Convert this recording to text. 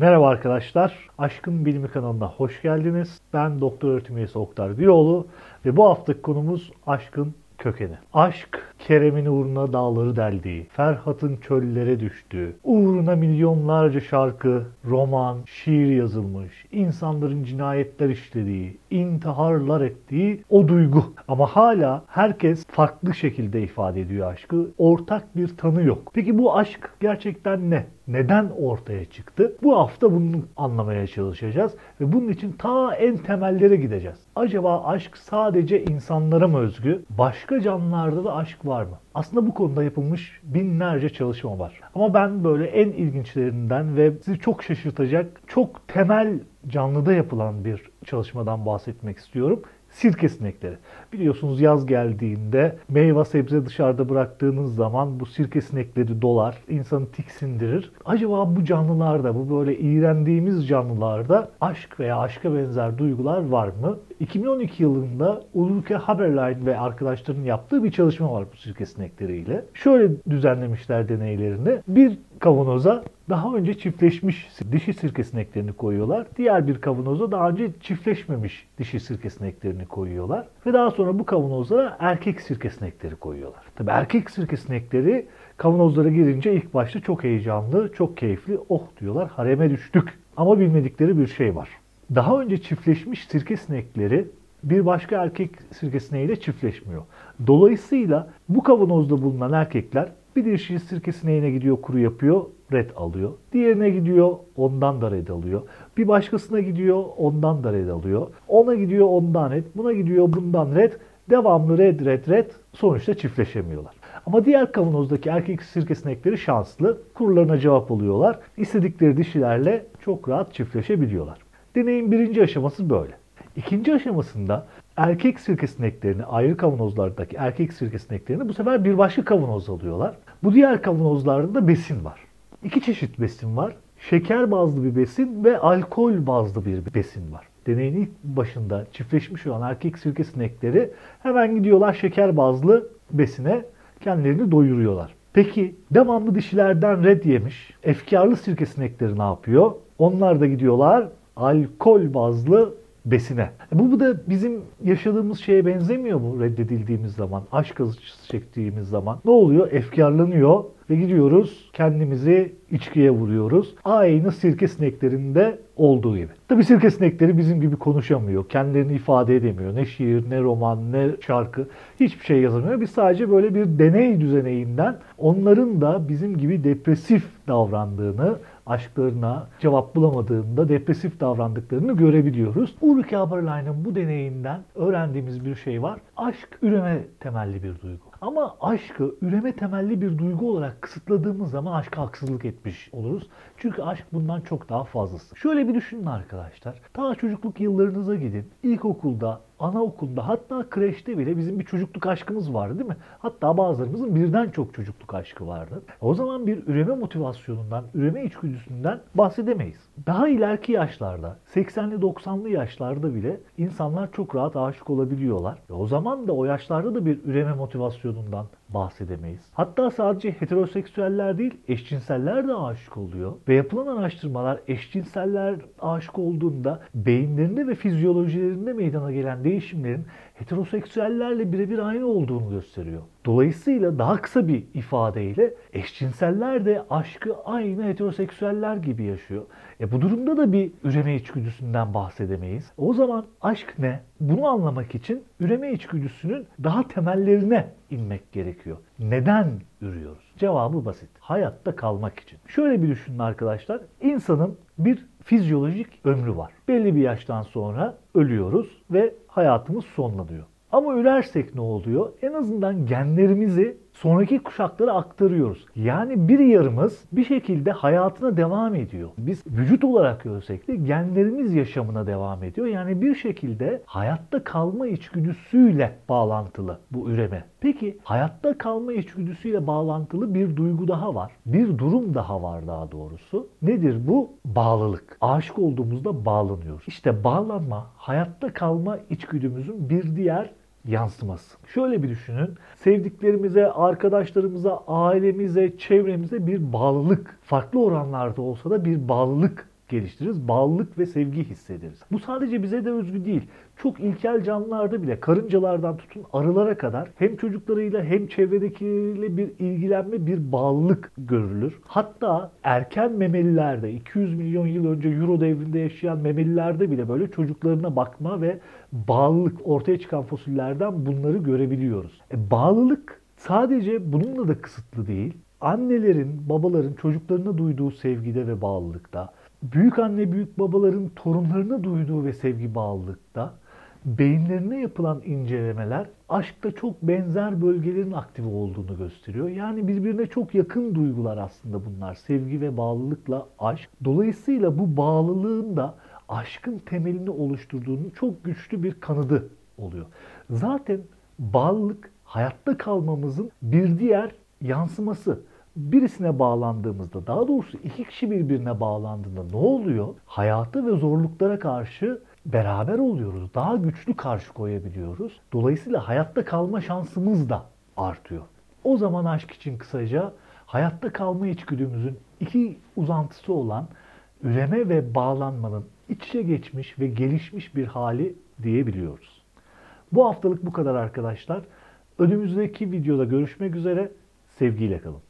Merhaba arkadaşlar. Aşkın Bilimi kanalına hoş geldiniz. Ben Doktor Öğretim Üyesi Oktar Biroğlu ve bu haftaki konumuz aşkın kökeni. Aşk, Kerem'in uğruna dağları deldiği, Ferhat'ın çöllere düştüğü, uğruna milyonlarca şarkı, roman, şiir yazılmış, insanların cinayetler işlediği, intiharlar ettiği o duygu. Ama hala herkes farklı şekilde ifade ediyor aşkı. Ortak bir tanı yok. Peki bu aşk gerçekten ne? neden ortaya çıktı? Bu hafta bunu anlamaya çalışacağız ve bunun için ta en temellere gideceğiz. Acaba aşk sadece insanlara mı özgü? Başka canlılarda da aşk var mı? Aslında bu konuda yapılmış binlerce çalışma var. Ama ben böyle en ilginçlerinden ve sizi çok şaşırtacak, çok temel canlıda yapılan bir çalışmadan bahsetmek istiyorum sirke sinekleri. Biliyorsunuz yaz geldiğinde meyve sebze dışarıda bıraktığınız zaman bu sirke sinekleri dolar, insanı tiksindirir. Acaba bu canlılarda, bu böyle iğrendiğimiz canlılarda aşk veya aşka benzer duygular var mı? 2012 yılında Ulrike Haberlein ve arkadaşlarının yaptığı bir çalışma var bu sirke sinekleriyle. Şöyle düzenlemişler deneylerini. Bir kavanoza daha önce çiftleşmiş dişi sirke sineklerini koyuyorlar. Diğer bir kavanoza daha önce çiftleşmemiş dişi sirke sineklerini koyuyorlar. Ve daha sonra bu kavanozlara erkek sirke sinekleri koyuyorlar. Tabii erkek sirke sinekleri kavanozlara girince ilk başta çok heyecanlı, çok keyifli. Oh diyorlar hareme düştük. Ama bilmedikleri bir şey var. Daha önce çiftleşmiş sirke sinekleri bir başka erkek sirke sineğiyle çiftleşmiyor. Dolayısıyla bu kavanozda bulunan erkekler bir dişi sirke sineğine gidiyor kuru yapıyor, red alıyor. Diğerine gidiyor, ondan da red alıyor. Bir başkasına gidiyor, ondan da red alıyor. Ona gidiyor, ondan red. Buna gidiyor, bundan red. Devamlı red, red, red. Sonuçta çiftleşemiyorlar. Ama diğer kavanozdaki erkek sirke sinekleri şanslı. Kurularına cevap oluyorlar. İstedikleri dişilerle çok rahat çiftleşebiliyorlar. Deneyin birinci aşaması böyle. İkinci aşamasında erkek sirke sineklerini, ayrı kavanozlardaki erkek sirke sineklerini bu sefer bir başka kavanoz alıyorlar. Bu diğer kavanozlarda da besin var. İki çeşit besin var. Şeker bazlı bir besin ve alkol bazlı bir besin var. Deneyin ilk başında çiftleşmiş olan erkek sirke sinekleri hemen gidiyorlar şeker bazlı besine kendilerini doyuruyorlar. Peki devamlı dişilerden red yemiş efkarlı sirke sinekleri ne yapıyor? Onlar da gidiyorlar alkol bazlı besine. Bu, bu da bizim yaşadığımız şeye benzemiyor mu reddedildiğimiz zaman, aşk acısı çektiğimiz zaman? Ne oluyor? Efkarlanıyor ve gidiyoruz kendimizi içkiye vuruyoruz. Aynı sirke sineklerinde olduğu gibi. Tabi sirke sinekleri bizim gibi konuşamıyor. Kendilerini ifade edemiyor. Ne şiir, ne roman, ne şarkı hiçbir şey yazamıyor. Biz sadece böyle bir deney düzeneyinden onların da bizim gibi depresif davrandığını, aşklarına cevap bulamadığında depresif davrandıklarını görebiliyoruz. Ulrike Haberlein'in bu deneyinden öğrendiğimiz bir şey var. Aşk üreme temelli bir duygu. Ama aşkı üreme temelli bir duygu olarak kısıtladığımız zaman aşka haksızlık etmiş oluruz. Çünkü aşk bundan çok daha fazlası. Şöyle bir düşünün arkadaşlar. Ta çocukluk yıllarınıza gidin. İlkokulda, anaokulda hatta kreşte bile bizim bir çocukluk aşkımız vardı değil mi? Hatta bazılarımızın birden çok çocukluk aşkı vardı. O zaman bir üreme motivasyonundan, üreme içgüdüsünden bahsedemeyiz. Daha ileriki yaşlarda, 80'li 90'lı yaşlarda bile insanlar çok rahat aşık olabiliyorlar. Ve o zaman da o yaşlarda da bir üreme motivasyonundan bahsedemeyiz. Hatta sadece heteroseksüeller değil, eşcinseller de aşık oluyor. Ve yapılan araştırmalar eşcinseller aşık olduğunda beyinlerinde ve fizyolojilerinde meydana gelen değişimlerin heteroseksüellerle birebir aynı olduğunu gösteriyor. Dolayısıyla daha kısa bir ifadeyle eşcinseller de aşkı aynı heteroseksüeller gibi yaşıyor. E bu durumda da bir üreme içgüdüsünden bahsedemeyiz. O zaman aşk ne? Bunu anlamak için üreme içgüdüsünün daha temellerine inmek gerekiyor. Neden ürüyoruz? Cevabı basit. Hayatta kalmak için. Şöyle bir düşünün arkadaşlar. İnsanın bir fizyolojik ömrü var. Belli bir yaştan sonra ölüyoruz ve hayatımız sonlanıyor. Ama ölersek ne oluyor? En azından genlerimizi sonraki kuşaklara aktarıyoruz. Yani bir yarımız bir şekilde hayatına devam ediyor. Biz vücut olarak ölsek de genlerimiz yaşamına devam ediyor. Yani bir şekilde hayatta kalma içgüdüsüyle bağlantılı bu üreme. Peki hayatta kalma içgüdüsüyle bağlantılı bir duygu daha var. Bir durum daha var daha doğrusu. Nedir bu? Bağlılık. Aşık olduğumuzda bağlanıyoruz. İşte bağlanma hayatta kalma içgüdümüzün bir diğer yansıması. Şöyle bir düşünün. Sevdiklerimize, arkadaşlarımıza, ailemize, çevremize bir bağlılık, farklı oranlarda olsa da bir bağlılık geliştiririz. Bağlılık ve sevgi hissederiz. Bu sadece bize de özgü değil. Çok ilkel canlılarda bile karıncalardan tutun arılara kadar hem çocuklarıyla hem çevredekileriyle bir ilgilenme, bir bağlılık görülür. Hatta erken memelilerde 200 milyon yıl önce Euro devrinde yaşayan memelilerde bile böyle çocuklarına bakma ve bağlılık ortaya çıkan fosillerden bunları görebiliyoruz. E, bağlılık sadece bununla da kısıtlı değil. Annelerin, babaların çocuklarına duyduğu sevgide ve bağlılıkta, büyük anne, büyük babaların torunlarına duyduğu ve sevgi bağlılıkta, beyinlerine yapılan incelemeler aşkta çok benzer bölgelerin aktif olduğunu gösteriyor. Yani birbirine çok yakın duygular aslında bunlar. Sevgi ve bağlılıkla aşk. Dolayısıyla bu bağlılığın da aşkın temelini oluşturduğunu çok güçlü bir kanıdı oluyor. Zaten bağlılık hayatta kalmamızın bir diğer yansıması. Birisine bağlandığımızda, daha doğrusu iki kişi birbirine bağlandığında ne oluyor? Hayata ve zorluklara karşı beraber oluyoruz. Daha güçlü karşı koyabiliyoruz. Dolayısıyla hayatta kalma şansımız da artıyor. O zaman aşk için kısaca hayatta kalma içgüdümüzün iki uzantısı olan üreme ve bağlanmanın iç içe geçmiş ve gelişmiş bir hali diyebiliyoruz. Bu haftalık bu kadar arkadaşlar. Önümüzdeki videoda görüşmek üzere. Sevgiyle kalın.